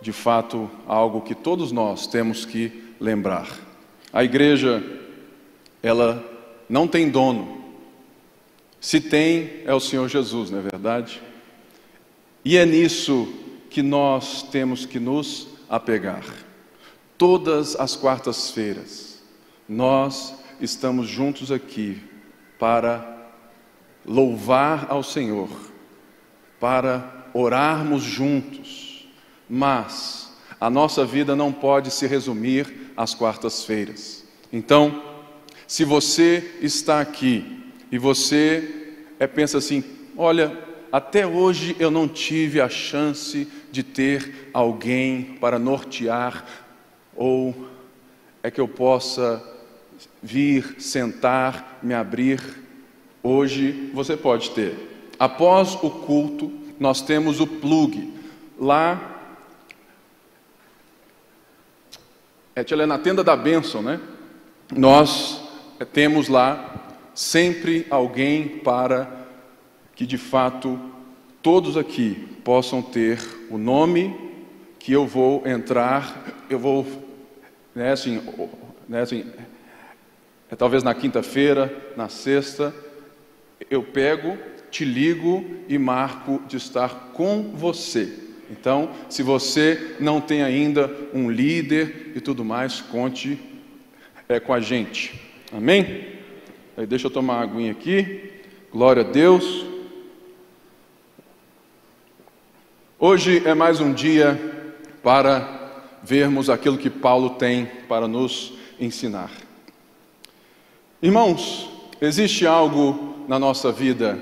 de fato algo que todos nós temos que lembrar. A igreja, ela não tem dono. Se tem, é o Senhor Jesus, não é verdade? E é nisso que nós temos que nos apegar. Todas as quartas-feiras, nós estamos juntos aqui para louvar ao Senhor, para orarmos juntos, mas a nossa vida não pode se resumir às quartas-feiras. Então, se você está aqui e você é, pensa assim: olha, até hoje eu não tive a chance de ter alguém para nortear, ou é que eu possa vir, sentar, me abrir. Hoje você pode ter. Após o culto, nós temos o plug. Lá é na tenda da bênção, né? Nós temos lá sempre alguém para que de fato todos aqui possam ter o nome que eu vou entrar, eu vou, né, assim, né, assim é, talvez na quinta-feira, na sexta, eu pego, te ligo e marco de estar com você. Então, se você não tem ainda um líder e tudo mais, conte é, com a gente. Amém? Aí deixa eu tomar uma aguinha aqui. Glória a Deus. Hoje é mais um dia para vermos aquilo que Paulo tem para nos ensinar. Irmãos, existe algo na nossa vida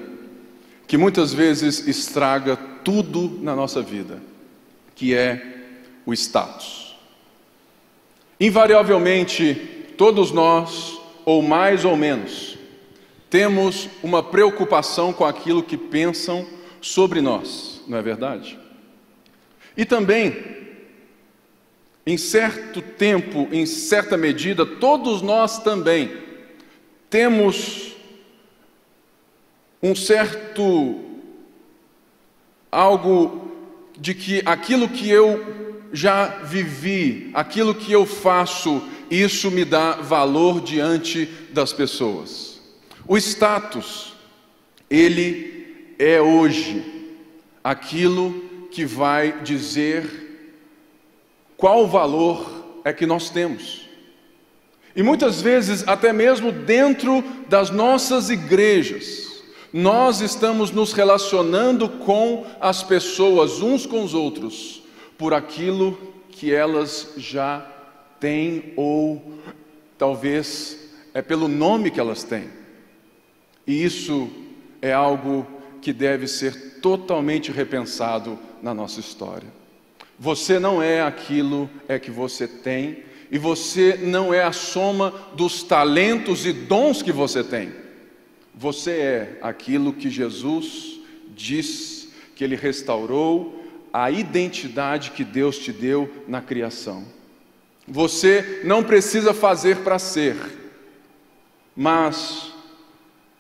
que muitas vezes estraga tudo na nossa vida, que é o status. Invariavelmente, todos nós ou mais ou menos, temos uma preocupação com aquilo que pensam sobre nós, não é verdade? E também, em certo tempo, em certa medida, todos nós também temos um certo algo de que aquilo que eu já vivi, aquilo que eu faço, isso me dá valor diante das pessoas. O status, ele é hoje aquilo que vai dizer qual valor é que nós temos. E muitas vezes, até mesmo dentro das nossas igrejas, nós estamos nos relacionando com as pessoas uns com os outros por aquilo que elas já têm ou talvez é pelo nome que elas têm. E isso é algo que deve ser totalmente repensado na nossa história. Você não é aquilo é que você tem e você não é a soma dos talentos e dons que você tem. Você é aquilo que Jesus diz que ele restaurou a identidade que Deus te deu na criação. Você não precisa fazer para ser, mas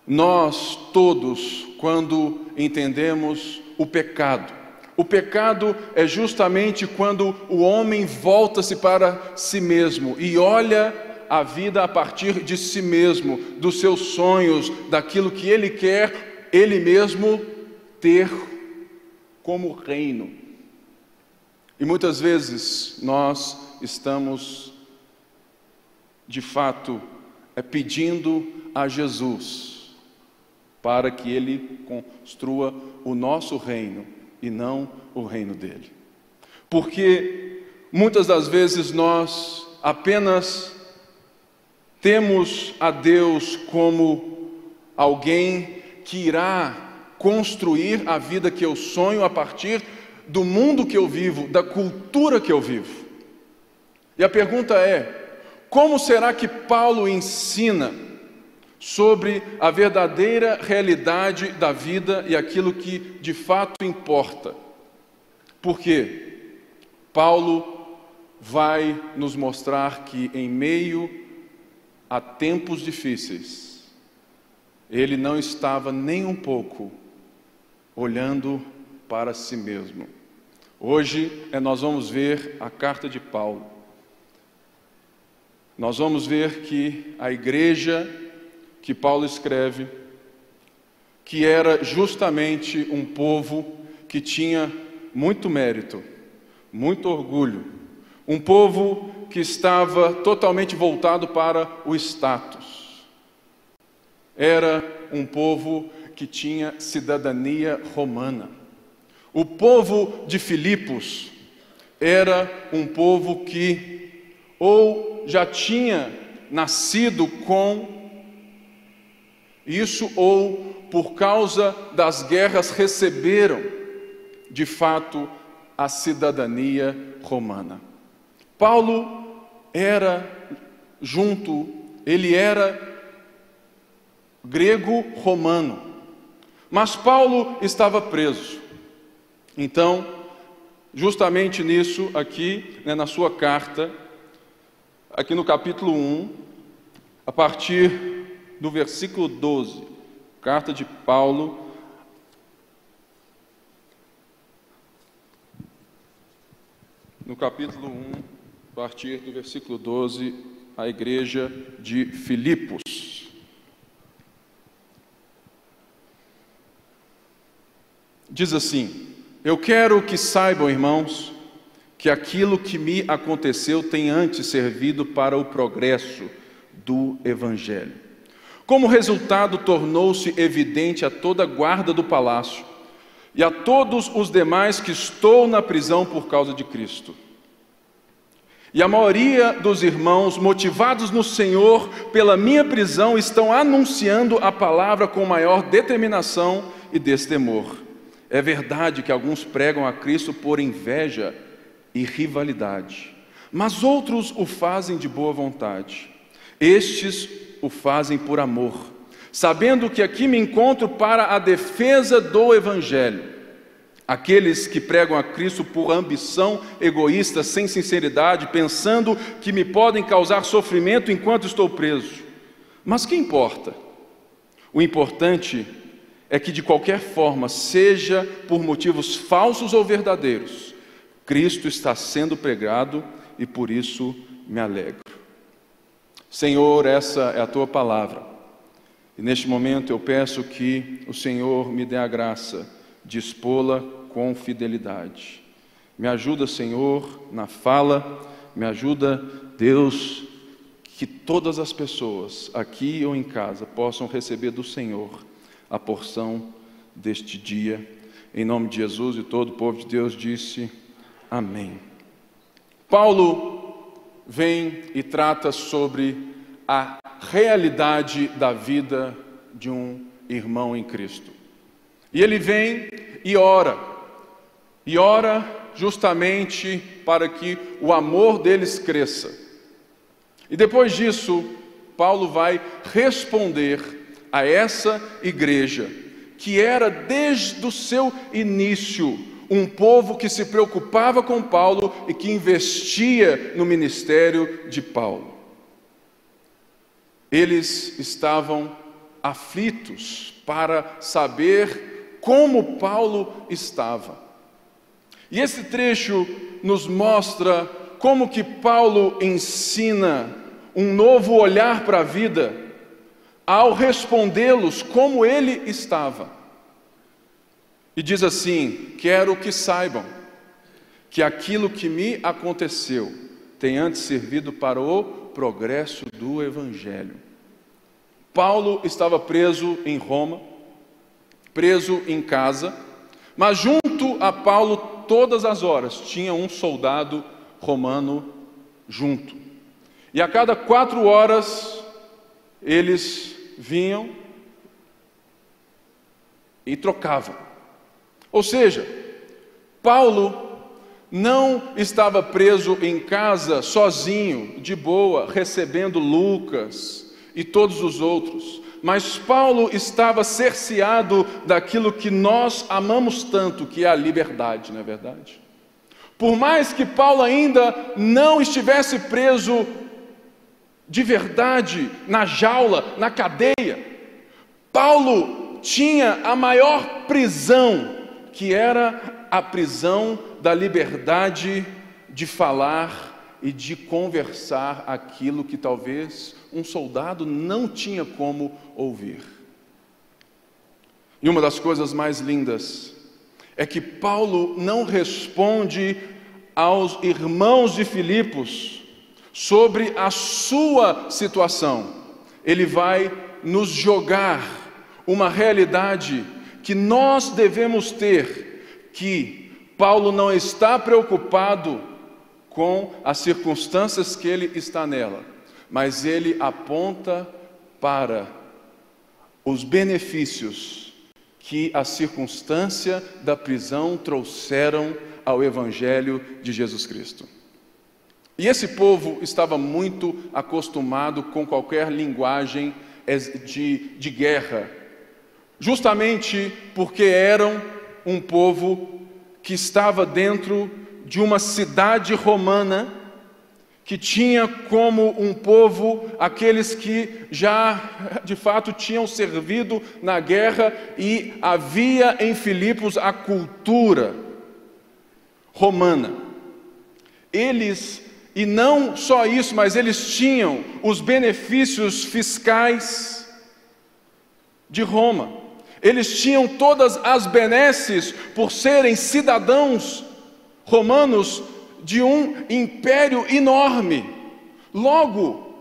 nós todos, quando entendemos o pecado, o pecado é justamente quando o homem volta-se para si mesmo e olha a vida a partir de si mesmo, dos seus sonhos, daquilo que ele quer ele mesmo ter como reino. E muitas vezes nós estamos, de fato, é pedindo a Jesus para que Ele construa o nosso reino e não o reino dele. Porque muitas das vezes nós apenas temos a Deus como alguém que irá construir a vida que eu sonho a partir do mundo que eu vivo, da cultura que eu vivo. E a pergunta é: como será que Paulo ensina sobre a verdadeira realidade da vida e aquilo que de fato importa? Porque Paulo vai nos mostrar que em meio a tempos difíceis, ele não estava nem um pouco olhando para si mesmo. Hoje é, nós vamos ver a carta de Paulo. Nós vamos ver que a igreja que Paulo escreve, que era justamente um povo que tinha muito mérito, muito orgulho, um povo que estava totalmente voltado para o status. Era um povo que tinha cidadania romana. O povo de Filipos era um povo que ou já tinha nascido com isso, ou por causa das guerras receberam, de fato, a cidadania romana. Paulo era junto, ele era grego-romano, mas Paulo estava preso. Então, justamente nisso, aqui, né, na sua carta, aqui no capítulo 1, a partir do versículo 12, carta de Paulo, no capítulo 1, a partir do versículo 12, a igreja de Filipos. Diz assim: eu quero que saibam, irmãos, que aquilo que me aconteceu tem antes servido para o progresso do Evangelho. Como resultado, tornou-se evidente a toda a guarda do palácio e a todos os demais que estou na prisão por causa de Cristo. E a maioria dos irmãos, motivados no Senhor pela minha prisão, estão anunciando a palavra com maior determinação e destemor. É verdade que alguns pregam a Cristo por inveja e rivalidade, mas outros o fazem de boa vontade. Estes o fazem por amor, sabendo que aqui me encontro para a defesa do Evangelho. Aqueles que pregam a Cristo por ambição egoísta, sem sinceridade, pensando que me podem causar sofrimento enquanto estou preso. Mas que importa? O importante é que, de qualquer forma, seja por motivos falsos ou verdadeiros, Cristo está sendo pregado e por isso me alegro. Senhor, essa é a tua palavra. E neste momento eu peço que o Senhor me dê a graça de expô-la com fidelidade. Me ajuda, Senhor, na fala, me ajuda, Deus, que todas as pessoas, aqui ou em casa, possam receber do Senhor a porção deste dia. Em nome de Jesus e todo o povo de Deus disse amém. Paulo vem e trata sobre a realidade da vida de um irmão em Cristo. E ele vem e ora, e ora justamente para que o amor deles cresça. E depois disso, Paulo vai responder a essa igreja, que era desde o seu início um povo que se preocupava com Paulo e que investia no ministério de Paulo. Eles estavam aflitos para saber como Paulo estava. E esse trecho nos mostra como que Paulo ensina um novo olhar para a vida ao respondê-los como ele estava. E diz assim: Quero que saibam que aquilo que me aconteceu tem antes servido para o progresso do Evangelho. Paulo estava preso em Roma, preso em casa, mas junto a Paulo, todas as horas, tinha um soldado romano junto. E a cada quatro horas, eles vinham e trocavam. Ou seja, Paulo não estava preso em casa sozinho, de boa, recebendo Lucas e todos os outros, mas Paulo estava cerceado daquilo que nós amamos tanto, que é a liberdade, não é verdade? Por mais que Paulo ainda não estivesse preso de verdade na jaula, na cadeia. Paulo tinha a maior prisão, que era a prisão da liberdade de falar e de conversar aquilo que talvez um soldado não tinha como ouvir. E uma das coisas mais lindas é que Paulo não responde aos irmãos de Filipos sobre a sua situação. Ele vai nos jogar uma realidade que nós devemos ter, que Paulo não está preocupado com as circunstâncias que ele está nela, mas ele aponta para os benefícios que a circunstância da prisão trouxeram ao Evangelho de Jesus Cristo. E esse povo estava muito acostumado com qualquer linguagem de, de guerra, justamente porque eram um povo que estava dentro de uma cidade romana que tinha como um povo aqueles que já de fato tinham servido na guerra e havia em Filipos a cultura romana. Eles, e não só isso, mas eles tinham os benefícios fiscais de Roma. Eles tinham todas as benesses por serem cidadãos romanos de um império enorme. Logo,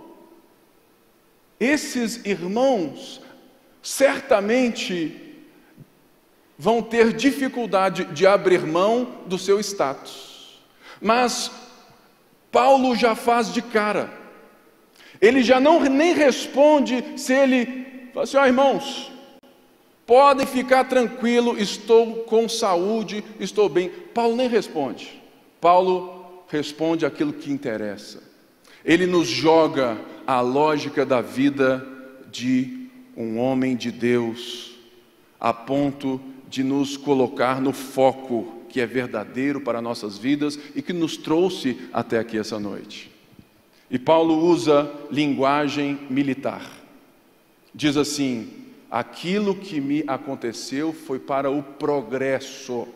esses irmãos certamente vão ter dificuldade de abrir mão do seu status. Mas Paulo já faz de cara. Ele já não nem responde se ele fala assim: ó oh, irmãos, podem ficar tranquilo, estou com saúde, estou bem. Paulo nem responde. Paulo responde aquilo que interessa. Ele nos joga a lógica da vida de um homem de Deus, a ponto de nos colocar no foco que é verdadeiro para nossas vidas e que nos trouxe até aqui essa noite. E Paulo usa linguagem militar. Diz assim: aquilo que me aconteceu foi para o progresso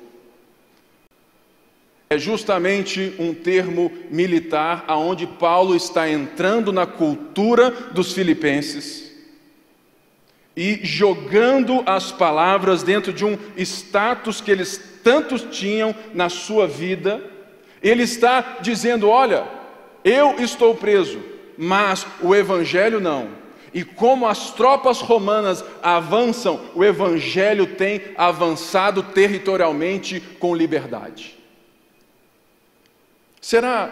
é justamente um termo militar aonde Paulo está entrando na cultura dos filipenses e jogando as palavras dentro de um status que eles tantos tinham na sua vida. Ele está dizendo: "Olha, eu estou preso, mas o evangelho não. E como as tropas romanas avançam, o evangelho tem avançado territorialmente com liberdade. Será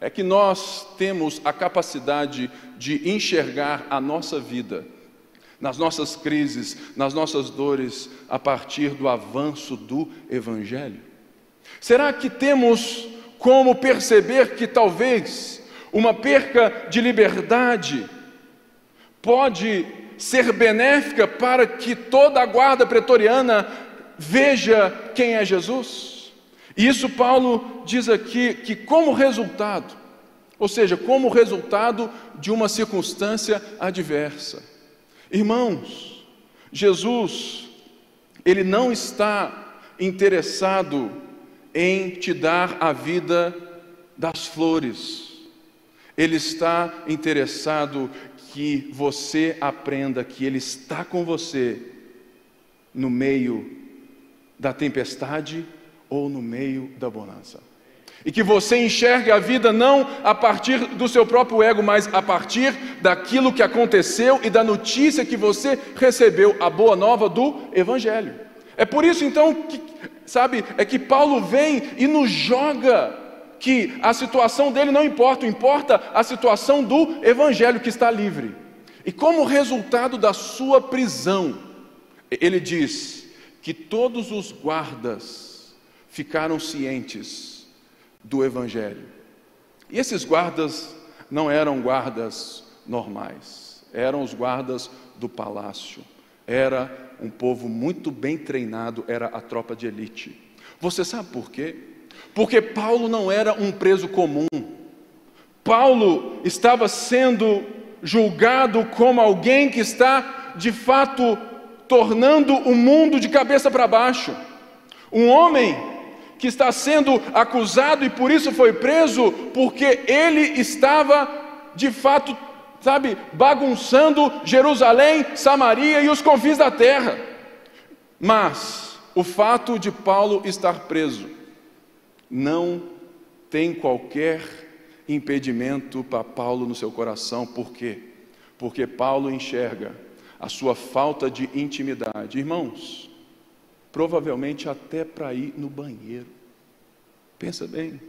é que nós temos a capacidade de enxergar a nossa vida, nas nossas crises, nas nossas dores, a partir do avanço do Evangelho? Será que temos como perceber que talvez uma perca de liberdade pode ser benéfica para que toda a guarda pretoriana veja quem é Jesus? E isso Paulo diz aqui que, como resultado, ou seja, como resultado de uma circunstância adversa. Irmãos, Jesus, Ele não está interessado em te dar a vida das flores, Ele está interessado que você aprenda que Ele está com você no meio da tempestade ou no meio da bonança. E que você enxergue a vida não a partir do seu próprio ego, mas a partir daquilo que aconteceu e da notícia que você recebeu, a boa nova do Evangelho. É por isso então que, sabe, é que Paulo vem e nos joga que a situação dele não importa, importa a situação do Evangelho que está livre. E como resultado da sua prisão, ele diz que todos os guardas ficaram cientes do Evangelho. E esses guardas não eram guardas normais, eram os guardas do palácio. Era um povo muito bem treinado, era a tropa de elite. Você sabe por quê? Porque Paulo não era um preso comum. Paulo estava sendo julgado como alguém que está, de fato, tornando o mundo de cabeça para baixo. Um homem que está sendo acusado e por isso foi preso, porque ele estava de fato, sabe, bagunçando Jerusalém, Samaria e os confins da terra. Mas o fato de Paulo estar preso não tem qualquer impedimento para Paulo no seu coração, por quê? Porque Paulo enxerga a sua falta de intimidade. Irmãos, provavelmente até para ir no banheiro. Pensa bem,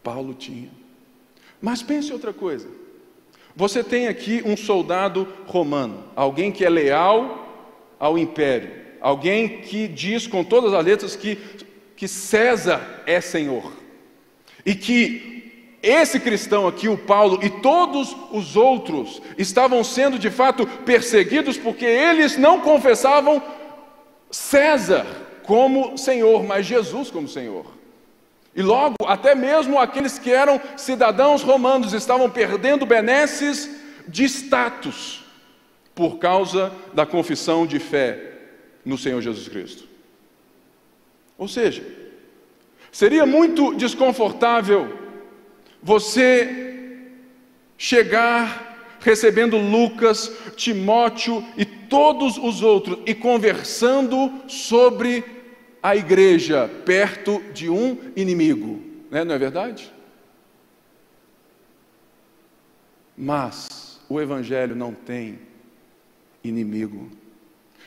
Paulo tinha. Mas pense outra coisa. Você tem aqui um soldado romano, alguém que é leal ao império, alguém que diz com todas as letras que, que César é senhor. E que esse cristão aqui, o Paulo, e todos os outros estavam sendo de fato perseguidos porque eles não confessavam César como Senhor, mas Jesus como Senhor. E logo, até mesmo aqueles que eram cidadãos romanos estavam perdendo benesses de status por causa da confissão de fé no Senhor Jesus Cristo. Ou seja, seria muito desconfortável você chegar recebendo Lucas, Timóteo e todos os outros e conversando sobre a igreja perto de um inimigo, né? não é verdade? Mas o Evangelho não tem inimigo.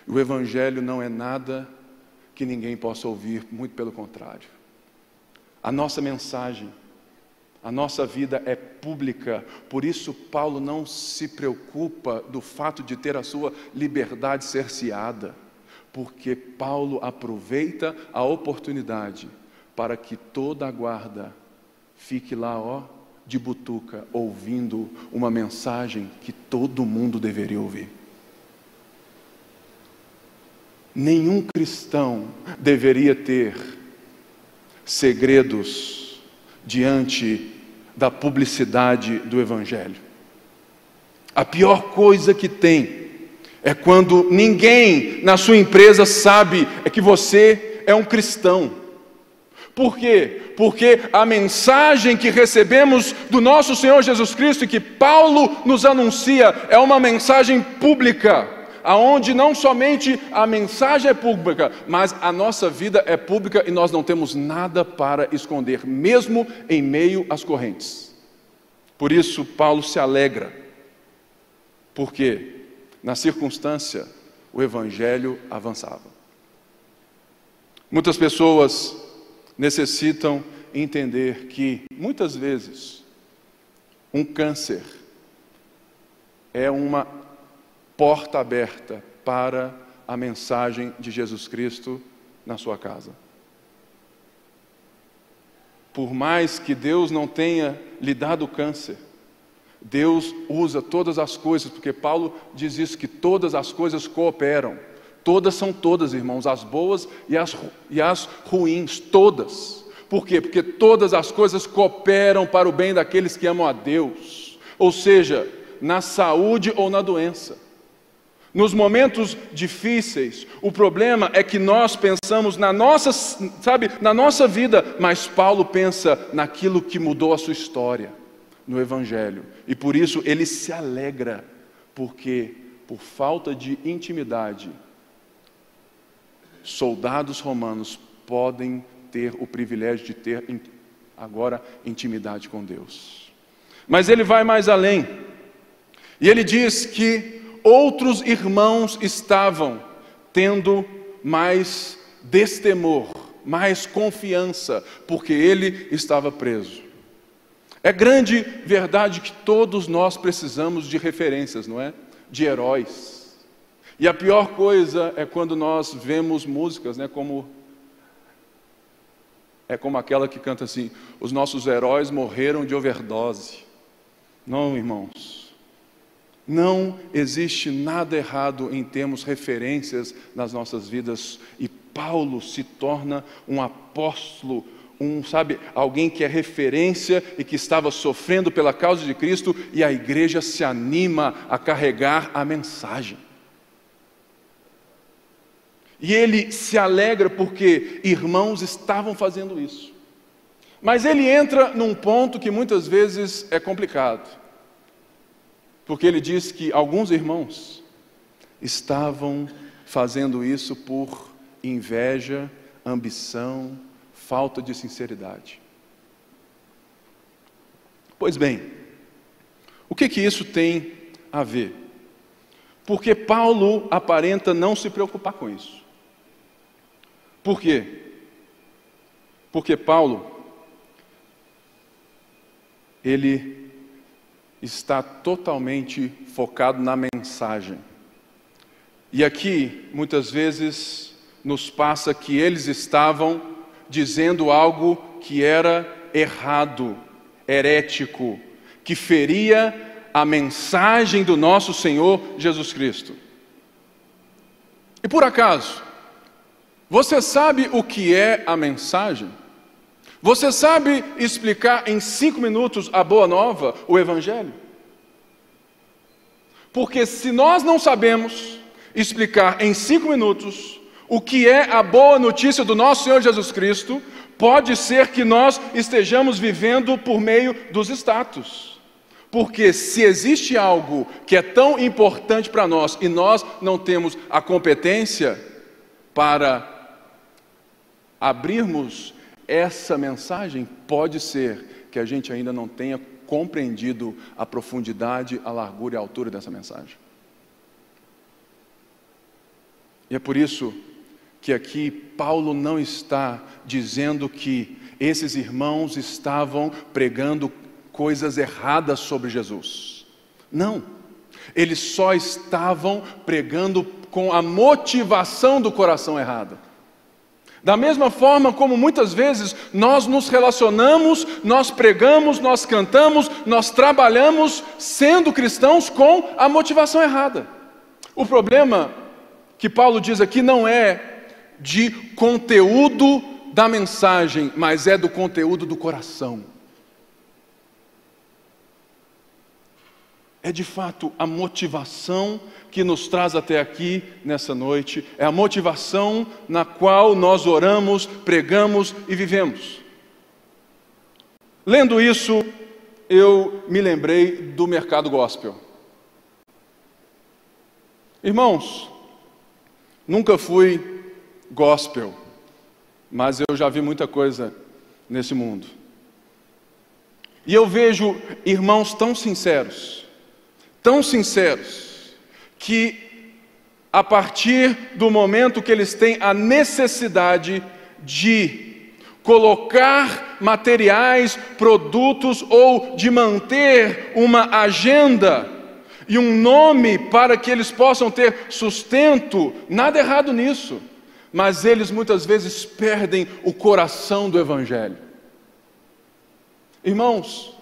O Evangelho não é nada que ninguém possa ouvir, muito pelo contrário. A nossa mensagem a nossa vida é pública, por isso Paulo não se preocupa do fato de ter a sua liberdade cerceada, porque Paulo aproveita a oportunidade para que toda a guarda fique lá, ó, de butuca, ouvindo uma mensagem que todo mundo deveria ouvir. Nenhum cristão deveria ter segredos diante da publicidade do Evangelho. A pior coisa que tem é quando ninguém na sua empresa sabe é que você é um cristão. Por quê? Porque a mensagem que recebemos do nosso Senhor Jesus Cristo e que Paulo nos anuncia é uma mensagem pública aonde não somente a mensagem é pública, mas a nossa vida é pública e nós não temos nada para esconder, mesmo em meio às correntes. Por isso, Paulo se alegra, porque na circunstância o evangelho avançava. Muitas pessoas necessitam entender que, muitas vezes, um câncer é uma porta aberta para a mensagem de Jesus Cristo na sua casa. Por mais que Deus não tenha lhe dado câncer, Deus usa todas as coisas, porque Paulo diz isso: que todas as coisas cooperam. Todas são todas, irmãos, as boas e as, e as ruins, todas. Por quê? Porque todas as coisas cooperam para o bem daqueles que amam a Deus, ou seja, na saúde ou na doença. Nos momentos difíceis, o problema é que nós pensamos na nossa, sabe, na nossa vida, mas Paulo pensa naquilo que mudou a sua história, no evangelho. E por isso ele se alegra, porque por falta de intimidade, soldados romanos podem ter o privilégio de ter agora intimidade com Deus. Mas ele vai mais além. E ele diz que outros irmãos estavam tendo mais destemor, mais confiança, porque ele estava preso. É grande verdade que todos nós precisamos de referências, não é? De heróis. E a pior coisa é quando nós vemos músicas, né, como é como aquela que canta assim: os nossos heróis morreram de overdose. Não, irmãos. Não existe nada errado em termos referências nas nossas vidas e Paulo se torna um apóstolo, um, sabe, alguém que é referência e que estava sofrendo pela causa de Cristo e a igreja se anima a carregar a mensagem. E ele se alegra porque irmãos estavam fazendo isso. Mas ele entra num ponto que muitas vezes é complicado. Porque ele diz que alguns irmãos estavam fazendo isso por inveja, ambição, falta de sinceridade. Pois bem, o que que isso tem a ver? Porque Paulo aparenta não se preocupar com isso. Por quê? Porque Paulo ele está totalmente focado na mensagem. E aqui, muitas vezes, nos passa que eles estavam dizendo algo que era errado, herético, que feria a mensagem do nosso Senhor Jesus Cristo. E por acaso, você sabe o que é a mensagem? Você sabe explicar em cinco minutos a boa nova, o Evangelho? Porque se nós não sabemos explicar em cinco minutos o que é a boa notícia do nosso Senhor Jesus Cristo, pode ser que nós estejamos vivendo por meio dos status. Porque se existe algo que é tão importante para nós e nós não temos a competência para abrirmos essa mensagem, pode ser que a gente ainda não tenha compreendido a profundidade, a largura e a altura dessa mensagem. E é por isso que aqui Paulo não está dizendo que esses irmãos estavam pregando coisas erradas sobre Jesus. Não. Eles só estavam pregando com a motivação do coração errada. Da mesma forma como muitas vezes nós nos relacionamos, nós pregamos, nós cantamos, nós trabalhamos sendo cristãos com a motivação errada. O problema que Paulo diz aqui não é de conteúdo da mensagem, mas é do conteúdo do coração. É de fato a motivação que nos traz até aqui nessa noite, é a motivação na qual nós oramos, pregamos e vivemos. Lendo isso, eu me lembrei do mercado gospel. Irmãos, nunca fui gospel, mas eu já vi muita coisa nesse mundo. E eu vejo irmãos tão sinceros, tão sinceros, que, a partir do momento que eles têm a necessidade de colocar materiais, produtos ou de manter uma agenda e um nome para que eles possam ter sustento, nada errado nisso, mas eles muitas vezes perdem o coração do Evangelho. Irmãos,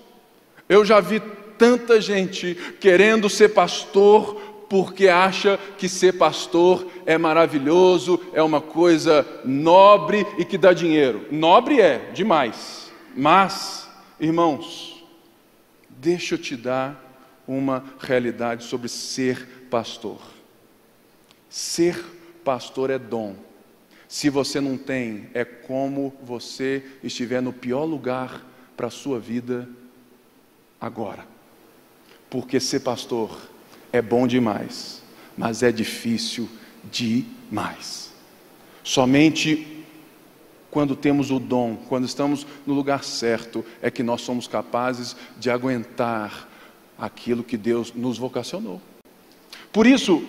eu já vi tanta gente querendo ser pastor porque acha que ser pastor é maravilhoso, é uma coisa nobre e que dá dinheiro. Nobre é, demais. Mas, irmãos, deixa eu te dar uma realidade sobre ser pastor. Ser pastor é dom. Se você não tem, é como você estiver no pior lugar para a sua vida agora. Porque ser pastor é bom demais, mas é difícil demais. Somente quando temos o dom, quando estamos no lugar certo, é que nós somos capazes de aguentar aquilo que Deus nos vocacionou. Por isso,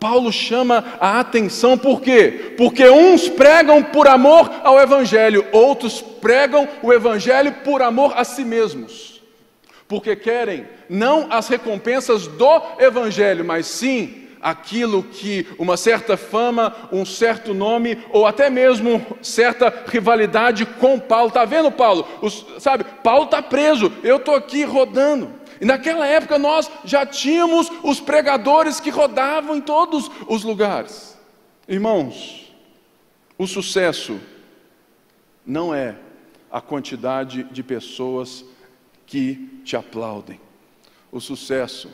Paulo chama a atenção, por quê? Porque uns pregam por amor ao Evangelho, outros pregam o Evangelho por amor a si mesmos porque querem não as recompensas do Evangelho, mas sim aquilo que uma certa fama, um certo nome, ou até mesmo certa rivalidade com Paulo. Está vendo, Paulo? Os, sabe, Paulo está preso, eu estou aqui rodando. E naquela época nós já tínhamos os pregadores que rodavam em todos os lugares. Irmãos, o sucesso não é a quantidade de pessoas que te aplaudem. O sucesso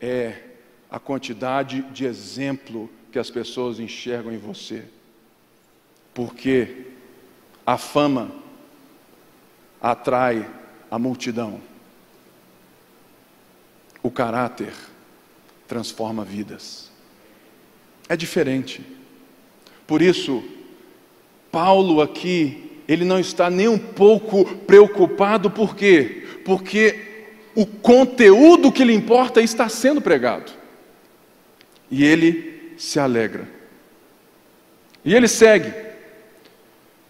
é a quantidade de exemplo que as pessoas enxergam em você. Porque a fama atrai a multidão. O caráter transforma vidas. É diferente. Por isso, Paulo aqui, ele não está nem um pouco preocupado, por quê? Porque o conteúdo que lhe importa está sendo pregado. E ele se alegra. E ele segue.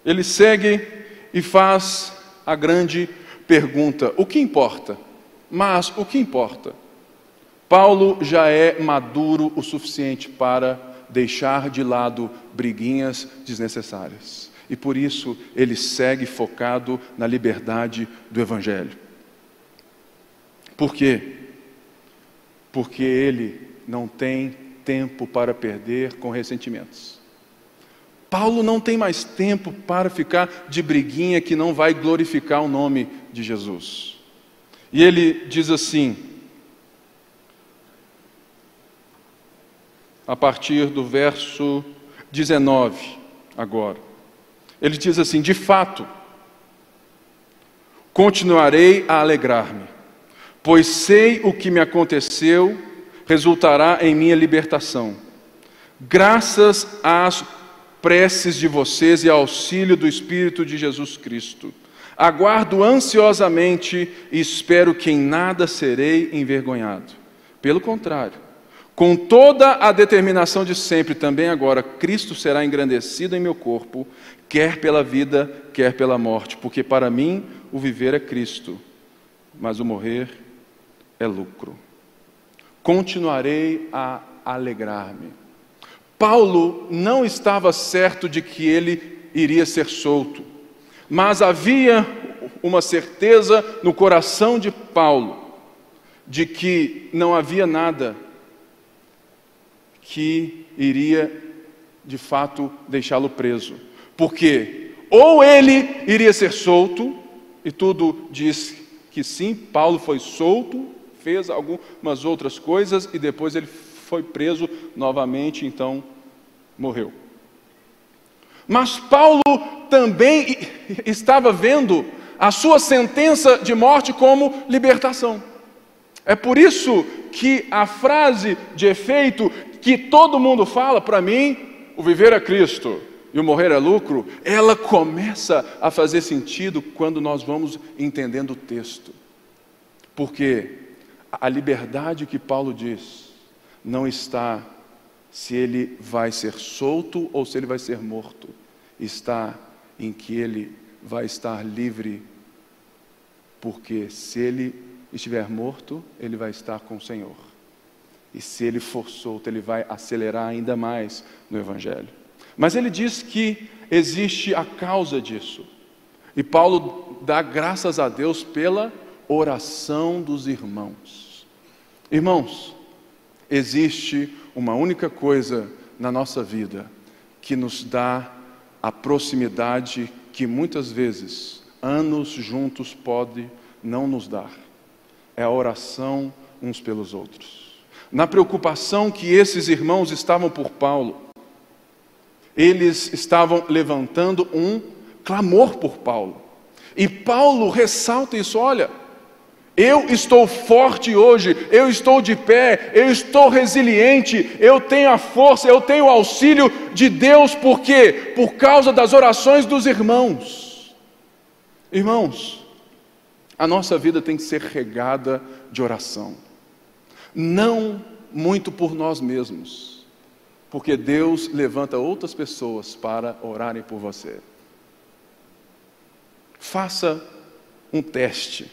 Ele segue e faz a grande pergunta: o que importa? Mas o que importa? Paulo já é maduro o suficiente para deixar de lado briguinhas desnecessárias. E por isso ele segue focado na liberdade do Evangelho. Por quê? Porque ele não tem tempo para perder com ressentimentos. Paulo não tem mais tempo para ficar de briguinha que não vai glorificar o nome de Jesus. E ele diz assim, a partir do verso 19, agora. Ele diz assim: De fato, continuarei a alegrar-me, pois sei o que me aconteceu resultará em minha libertação. Graças às preces de vocês e ao auxílio do Espírito de Jesus Cristo. Aguardo ansiosamente e espero que em nada serei envergonhado. Pelo contrário, com toda a determinação de sempre, também agora, Cristo será engrandecido em meu corpo, quer pela vida, quer pela morte, porque para mim o viver é Cristo, mas o morrer é lucro. Continuarei a alegrar-me. Paulo não estava certo de que ele iria ser solto, mas havia uma certeza no coração de Paulo de que não havia nada que iria de fato deixá-lo preso. Porque ou ele iria ser solto, e tudo diz que sim, Paulo foi solto, fez algumas outras coisas e depois ele foi preso novamente, então morreu. Mas Paulo também estava vendo a sua sentença de morte como libertação. É por isso que a frase de efeito que todo mundo fala, para mim, o viver é Cristo e o morrer é lucro, ela começa a fazer sentido quando nós vamos entendendo o texto. Porque a liberdade que Paulo diz não está se ele vai ser solto ou se ele vai ser morto, está em que ele vai estar livre, porque se ele estiver morto, ele vai estar com o Senhor. E se ele for solto, ele vai acelerar ainda mais no Evangelho. Mas ele diz que existe a causa disso. E Paulo dá graças a Deus pela oração dos irmãos. Irmãos, existe uma única coisa na nossa vida que nos dá a proximidade que muitas vezes anos juntos pode não nos dar. É a oração uns pelos outros na preocupação que esses irmãos estavam por Paulo. Eles estavam levantando um clamor por Paulo. E Paulo ressalta isso: olha, eu estou forte hoje, eu estou de pé, eu estou resiliente, eu tenho a força, eu tenho o auxílio de Deus, por quê? Por causa das orações dos irmãos. Irmãos, a nossa vida tem que ser regada de oração não muito por nós mesmos, porque Deus levanta outras pessoas para orarem por você. Faça um teste.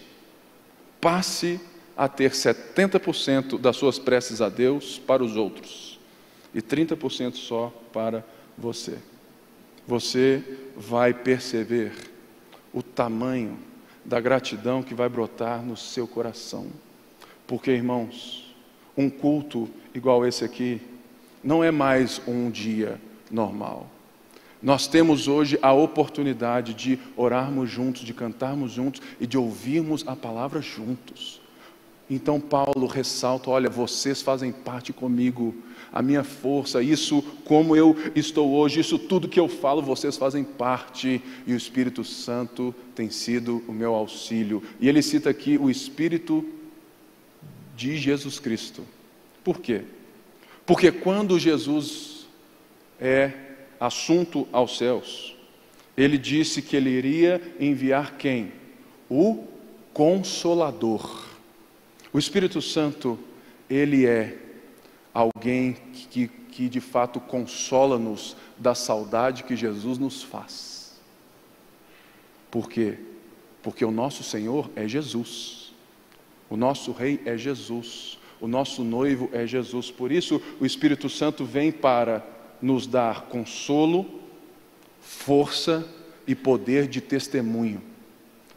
Passe a ter 70% das suas preces a Deus para os outros e 30% só para você. Você vai perceber o tamanho da gratidão que vai brotar no seu coração. Porque, irmãos, um culto igual esse aqui não é mais um dia normal. Nós temos hoje a oportunidade de orarmos juntos, de cantarmos juntos e de ouvirmos a palavra juntos. Então Paulo ressalta: olha, vocês fazem parte comigo, a minha força, isso como eu estou hoje, isso tudo que eu falo, vocês fazem parte, e o Espírito Santo tem sido o meu auxílio. E ele cita aqui o Espírito de Jesus Cristo. Por quê? Porque quando Jesus é assunto aos céus, ele disse que ele iria enviar quem? O Consolador. O Espírito Santo, ele é alguém que, que de fato consola-nos da saudade que Jesus nos faz. Por quê? Porque o nosso Senhor é Jesus, o nosso Rei é Jesus, o nosso noivo é Jesus. Por isso, o Espírito Santo vem para nos dar consolo, força e poder de testemunho,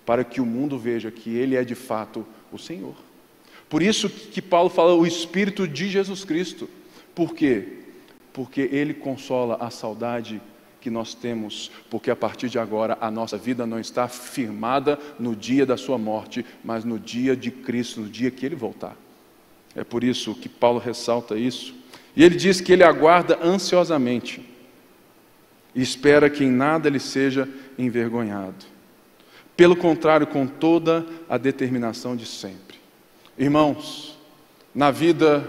para que o mundo veja que Ele é de fato o Senhor. Por isso que Paulo fala o Espírito de Jesus Cristo. Por quê? Porque ele consola a saudade que nós temos, porque a partir de agora a nossa vida não está firmada no dia da sua morte, mas no dia de Cristo, no dia que ele voltar. É por isso que Paulo ressalta isso. E ele diz que ele aguarda ansiosamente e espera que em nada ele seja envergonhado. Pelo contrário, com toda a determinação de sempre. Irmãos, na vida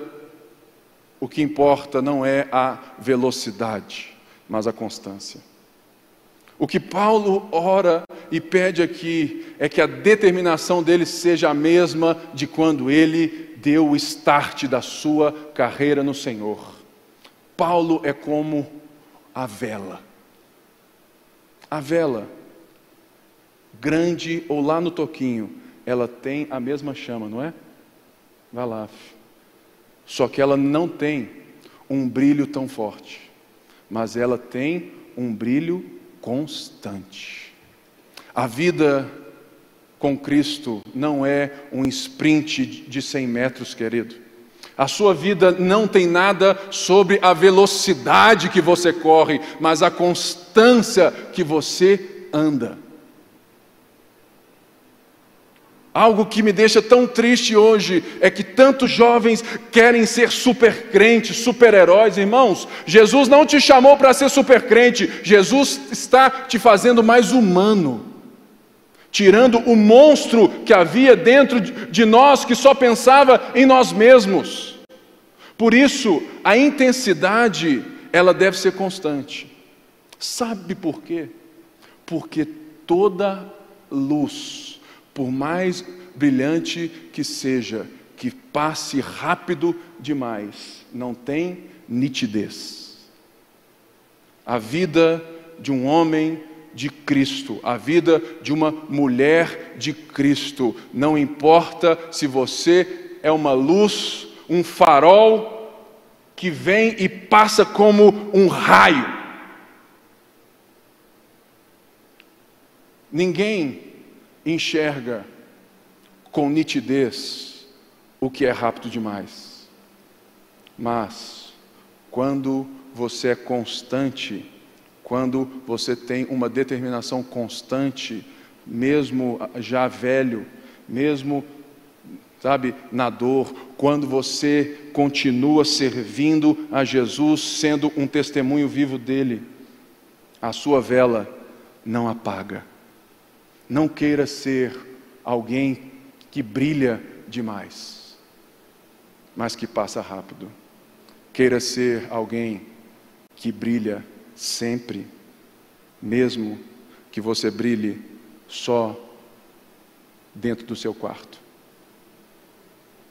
o que importa não é a velocidade, mas a constância. O que Paulo ora e pede aqui é que a determinação dele seja a mesma de quando ele deu o start da sua carreira no Senhor. Paulo é como a vela. A vela, grande ou lá no toquinho, ela tem a mesma chama, não é? Vai lá. Só que ela não tem um brilho tão forte, mas ela tem um brilho constante. A vida com Cristo não é um sprint de 100 metros, querido. A sua vida não tem nada sobre a velocidade que você corre, mas a constância que você anda. Algo que me deixa tão triste hoje é que tantos jovens querem ser super crentes, super heróis, irmãos. Jesus não te chamou para ser super crente, Jesus está te fazendo mais humano, tirando o monstro que havia dentro de nós que só pensava em nós mesmos. Por isso, a intensidade, ela deve ser constante. Sabe por quê? Porque toda luz por mais brilhante que seja, que passe rápido demais, não tem nitidez. A vida de um homem de Cristo, a vida de uma mulher de Cristo, não importa se você é uma luz, um farol que vem e passa como um raio. Ninguém enxerga com nitidez o que é rápido demais. Mas, quando você é constante, quando você tem uma determinação constante, mesmo já velho, mesmo, sabe, na dor, quando você continua servindo a Jesus, sendo um testemunho vivo dele, a sua vela não apaga. Não queira ser alguém que brilha demais, mas que passa rápido. Queira ser alguém que brilha sempre, mesmo que você brilhe só dentro do seu quarto.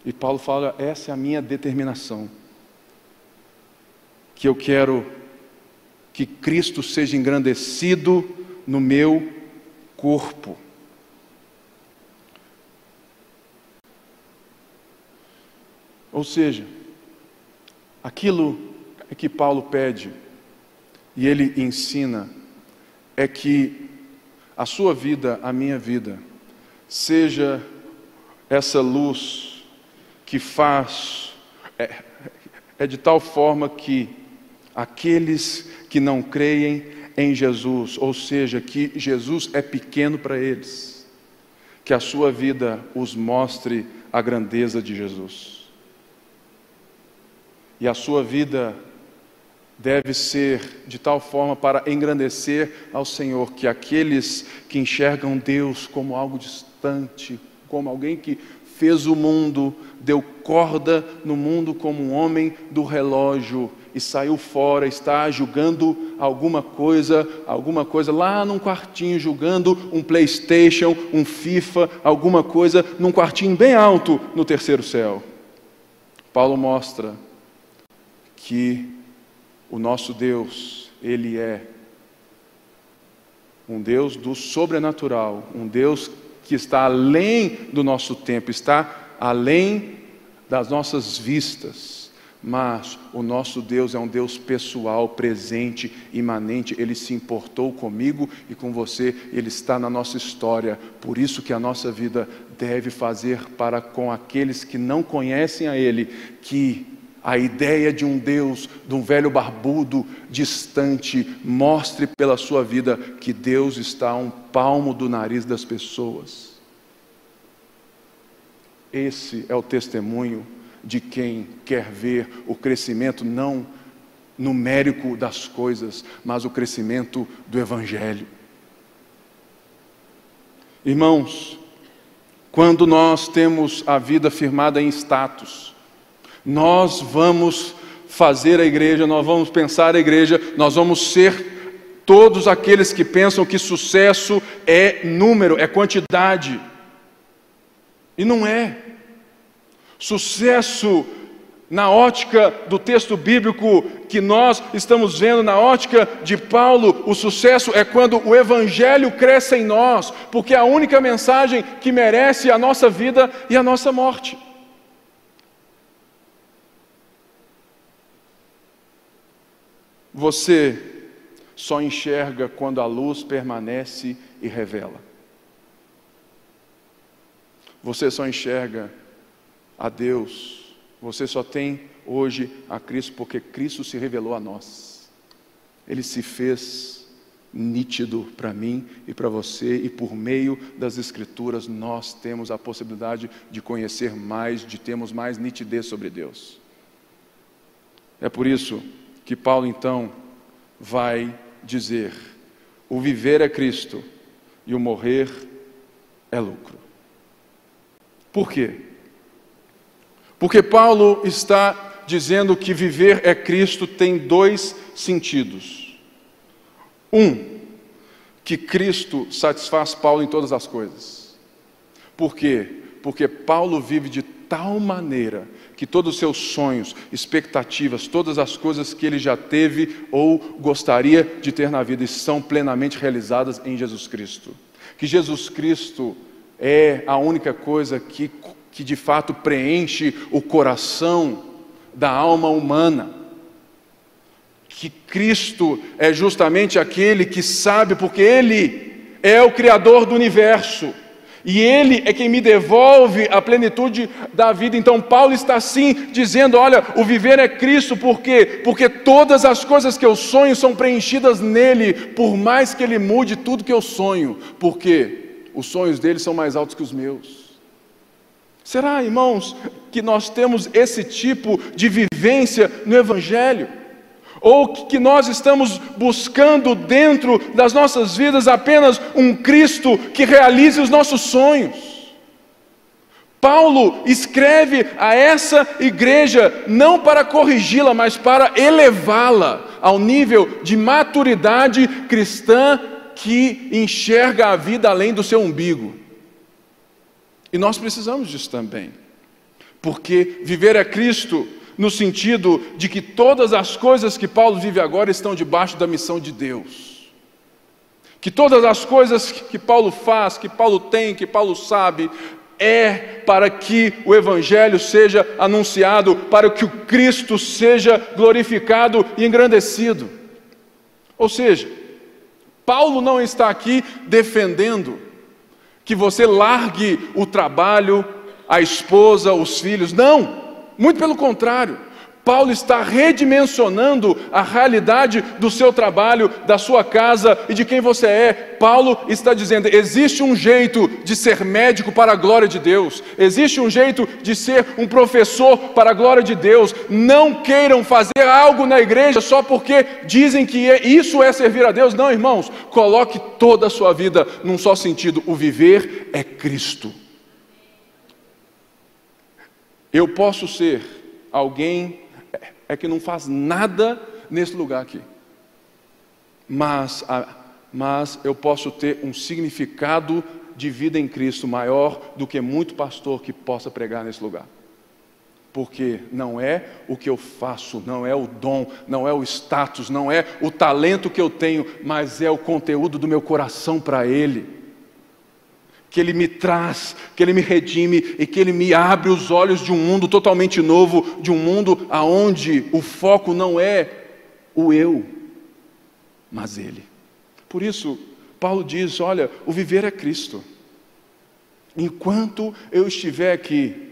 E Paulo fala: essa é a minha determinação. Que eu quero que Cristo seja engrandecido no meu corpo. Ou seja, aquilo que Paulo pede e ele ensina é que a sua vida, a minha vida, seja essa luz que faz, é, é de tal forma que aqueles que não creem em Jesus, ou seja, que Jesus é pequeno para eles, que a sua vida os mostre a grandeza de Jesus. E a sua vida deve ser de tal forma para engrandecer ao Senhor que aqueles que enxergam Deus como algo distante, como alguém que fez o mundo, deu corda no mundo como um homem do relógio e saiu fora, está julgando alguma coisa, alguma coisa lá num quartinho, julgando um PlayStation, um FIFA, alguma coisa num quartinho bem alto no terceiro céu. Paulo mostra que o nosso Deus, ele é um Deus do sobrenatural, um Deus que está além do nosso tempo, está além das nossas vistas. Mas o nosso Deus é um Deus pessoal, presente, imanente. Ele se importou comigo e com você, ele está na nossa história. Por isso que a nossa vida deve fazer para com aqueles que não conhecem a ele que a ideia de um Deus, de um velho barbudo distante, mostre pela sua vida que Deus está a um palmo do nariz das pessoas. Esse é o testemunho de quem quer ver o crescimento não numérico das coisas, mas o crescimento do Evangelho. Irmãos, quando nós temos a vida firmada em status, nós vamos fazer a igreja, nós vamos pensar a igreja, nós vamos ser todos aqueles que pensam que sucesso é número, é quantidade. E não é. Sucesso na ótica do texto bíblico que nós estamos vendo, na ótica de Paulo, o sucesso é quando o Evangelho cresce em nós, porque é a única mensagem que merece a nossa vida e a nossa morte. Você só enxerga quando a luz permanece e revela. Você só enxerga a Deus. Você só tem hoje a Cristo porque Cristo se revelou a nós. Ele se fez nítido para mim e para você, e por meio das Escrituras nós temos a possibilidade de conhecer mais, de termos mais nitidez sobre Deus. É por isso que Paulo então vai dizer: o viver é Cristo e o morrer é lucro. Por quê? Porque Paulo está dizendo que viver é Cristo tem dois sentidos. Um, que Cristo satisfaz Paulo em todas as coisas. Por quê? Porque Paulo vive de tal maneira que todos os seus sonhos, expectativas, todas as coisas que ele já teve ou gostaria de ter na vida são plenamente realizadas em Jesus Cristo. Que Jesus Cristo é a única coisa que, que de fato preenche o coração da alma humana. Que Cristo é justamente aquele que sabe, porque Ele é o Criador do universo e Ele é quem me devolve a plenitude da vida. Então, Paulo está assim dizendo: olha, o viver é Cristo, por quê? Porque todas as coisas que eu sonho são preenchidas nele, por mais que Ele mude tudo que eu sonho, porque os sonhos dele são mais altos que os meus. Será, irmãos, que nós temos esse tipo de vivência no Evangelho? Ou que nós estamos buscando dentro das nossas vidas apenas um Cristo que realize os nossos sonhos. Paulo escreve a essa igreja não para corrigi-la, mas para elevá-la ao nível de maturidade cristã que enxerga a vida além do seu umbigo. E nós precisamos disso também, porque viver é Cristo no sentido de que todas as coisas que Paulo vive agora estão debaixo da missão de Deus. Que todas as coisas que Paulo faz, que Paulo tem, que Paulo sabe, é para que o Evangelho seja anunciado, para que o Cristo seja glorificado e engrandecido. Ou seja, Paulo não está aqui defendendo que você largue o trabalho, a esposa, os filhos, não. Muito pelo contrário, Paulo está redimensionando a realidade do seu trabalho, da sua casa e de quem você é. Paulo está dizendo: existe um jeito de ser médico para a glória de Deus, existe um jeito de ser um professor para a glória de Deus. Não queiram fazer algo na igreja só porque dizem que é, isso é servir a Deus. Não, irmãos, coloque toda a sua vida num só sentido: o viver é Cristo. Eu posso ser alguém é que não faz nada nesse lugar aqui. Mas, mas eu posso ter um significado de vida em Cristo maior do que muito pastor que possa pregar nesse lugar. Porque não é o que eu faço, não é o dom, não é o status, não é o talento que eu tenho, mas é o conteúdo do meu coração para Ele que Ele me traz, que Ele me redime e que Ele me abre os olhos de um mundo totalmente novo, de um mundo aonde o foco não é o eu, mas Ele. Por isso, Paulo diz: olha, o viver é Cristo. Enquanto eu estiver aqui,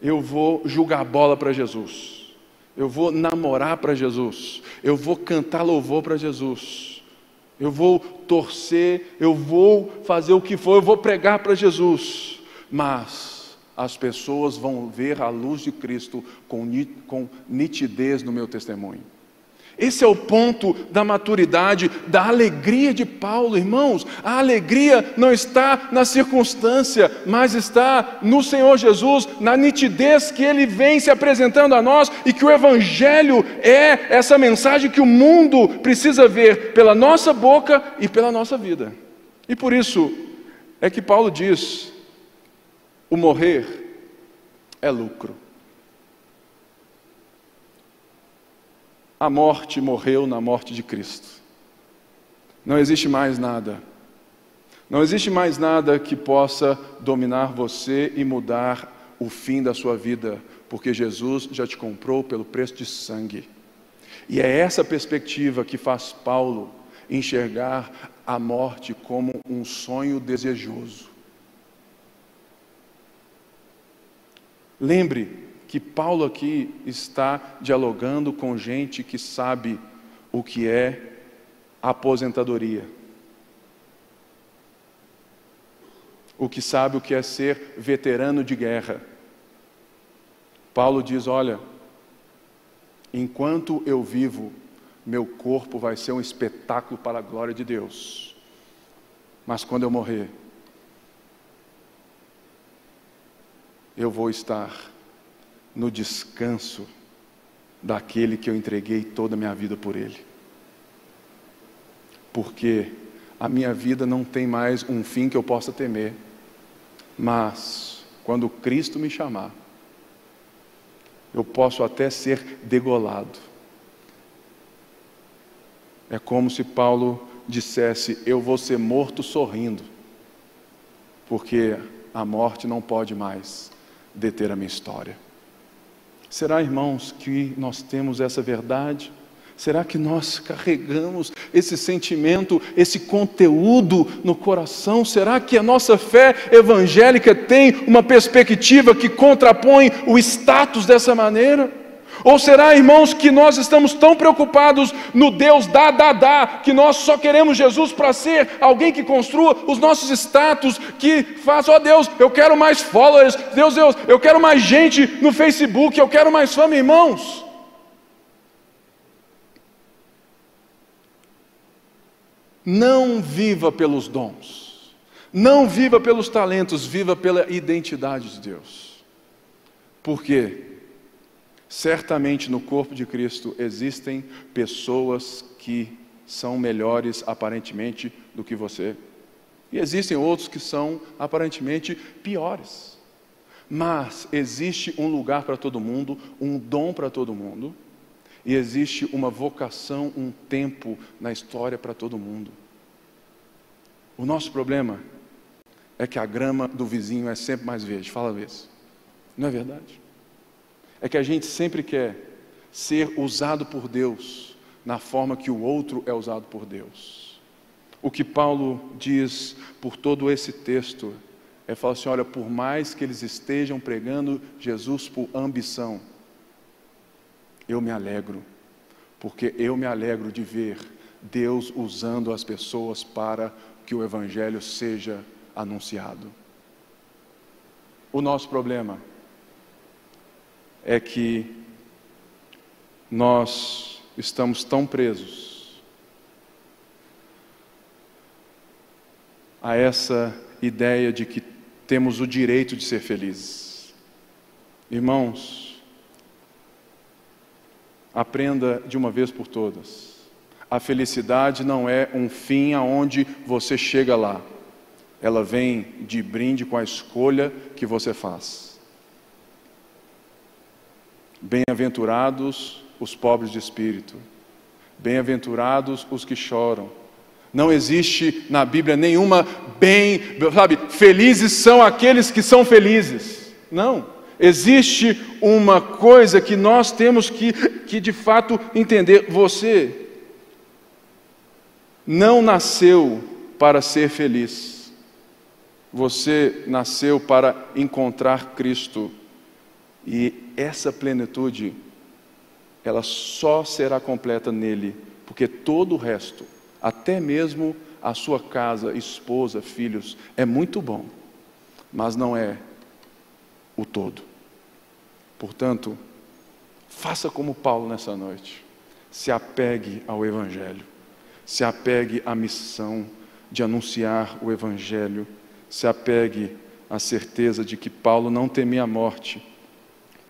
eu vou julgar a bola para Jesus, eu vou namorar para Jesus, eu vou cantar louvor para Jesus eu vou torcer, eu vou fazer o que for, eu vou pregar para Jesus. Mas as pessoas vão ver a luz de Cristo com nitidez no meu testemunho. Esse é o ponto da maturidade, da alegria de Paulo, irmãos. A alegria não está na circunstância, mas está no Senhor Jesus, na nitidez que ele vem se apresentando a nós e que o Evangelho é essa mensagem que o mundo precisa ver pela nossa boca e pela nossa vida. E por isso é que Paulo diz: o morrer é lucro. A morte morreu na morte de Cristo. Não existe mais nada. Não existe mais nada que possa dominar você e mudar o fim da sua vida, porque Jesus já te comprou pelo preço de sangue. E é essa perspectiva que faz Paulo enxergar a morte como um sonho desejoso. Lembre, que Paulo aqui está dialogando com gente que sabe o que é aposentadoria. O que sabe o que é ser veterano de guerra. Paulo diz: Olha, enquanto eu vivo, meu corpo vai ser um espetáculo para a glória de Deus. Mas quando eu morrer, eu vou estar no descanso daquele que eu entreguei toda a minha vida por ele. Porque a minha vida não tem mais um fim que eu possa temer, mas quando Cristo me chamar, eu posso até ser degolado. É como se Paulo dissesse: Eu vou ser morto sorrindo, porque a morte não pode mais deter a minha história. Será, irmãos, que nós temos essa verdade? Será que nós carregamos esse sentimento, esse conteúdo no coração? Será que a nossa fé evangélica tem uma perspectiva que contrapõe o status dessa maneira? Ou será, irmãos, que nós estamos tão preocupados no Deus dá, dá, dá, que nós só queremos Jesus para ser alguém que construa os nossos status, que faça, ó oh, Deus, eu quero mais followers, Deus, Deus, eu quero mais gente no Facebook, eu quero mais fama, irmãos. Não viva pelos dons, não viva pelos talentos, viva pela identidade de Deus. Por quê? Certamente no corpo de Cristo existem pessoas que são melhores aparentemente do que você. E existem outros que são aparentemente piores. Mas existe um lugar para todo mundo, um dom para todo mundo, e existe uma vocação, um tempo na história para todo mundo. O nosso problema é que a grama do vizinho é sempre mais verde. Fala vez. Não é verdade? É que a gente sempre quer ser usado por Deus na forma que o outro é usado por Deus. O que Paulo diz por todo esse texto é falar assim: olha, por mais que eles estejam pregando Jesus por ambição, eu me alegro, porque eu me alegro de ver Deus usando as pessoas para que o Evangelho seja anunciado. O nosso problema é que nós estamos tão presos a essa ideia de que temos o direito de ser felizes. Irmãos, aprenda de uma vez por todas. A felicidade não é um fim aonde você chega lá. Ela vem de brinde com a escolha que você faz. Bem-aventurados os pobres de espírito. Bem-aventurados os que choram. Não existe na Bíblia nenhuma bem, sabe, felizes são aqueles que são felizes. Não. Existe uma coisa que nós temos que, que de fato entender. Você não nasceu para ser feliz. Você nasceu para encontrar Cristo. E essa plenitude ela só será completa nele, porque todo o resto, até mesmo a sua casa, esposa, filhos, é muito bom, mas não é o todo. Portanto, faça como Paulo nessa noite. Se apegue ao Evangelho, se apegue à missão de anunciar o Evangelho, se apegue à certeza de que Paulo não temia a morte,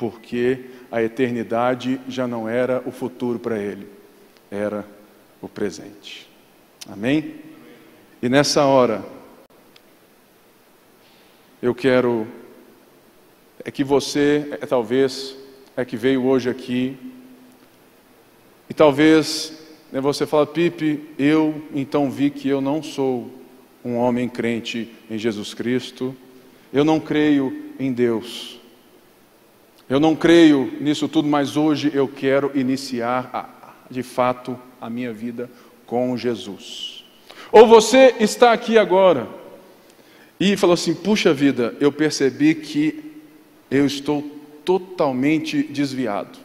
porque a eternidade já não era o futuro para ele, era o presente. Amém? E nessa hora, eu quero, é que você, é, talvez, é que veio hoje aqui, e talvez né, você fala, Pipe, eu então vi que eu não sou um homem crente em Jesus Cristo, eu não creio em Deus. Eu não creio nisso tudo, mas hoje eu quero iniciar de fato a minha vida com Jesus. Ou você está aqui agora e falou assim: puxa vida, eu percebi que eu estou totalmente desviado.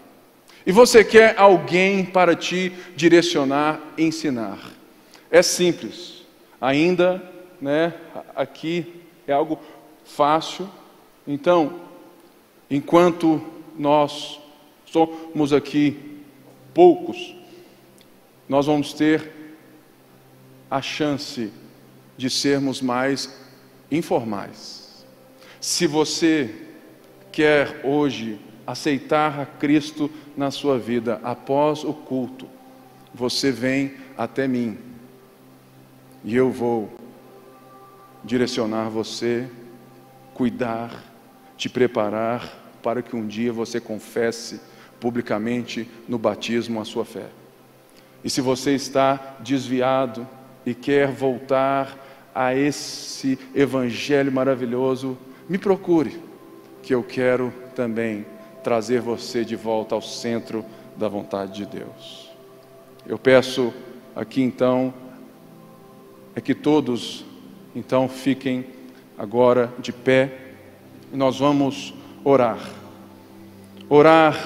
E você quer alguém para te direcionar, ensinar. É simples. Ainda, né, aqui é algo fácil. Então, enquanto nós somos aqui poucos, nós vamos ter a chance de sermos mais informais. Se você quer hoje aceitar a Cristo na sua vida após o culto, você vem até mim e eu vou direcionar você, cuidar, te preparar para que um dia você confesse publicamente no batismo a sua fé. E se você está desviado e quer voltar a esse evangelho maravilhoso, me procure, que eu quero também trazer você de volta ao centro da vontade de Deus. Eu peço aqui então é que todos então fiquem agora de pé e nós vamos orar. Orar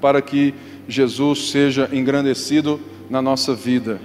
para que Jesus seja engrandecido na nossa vida.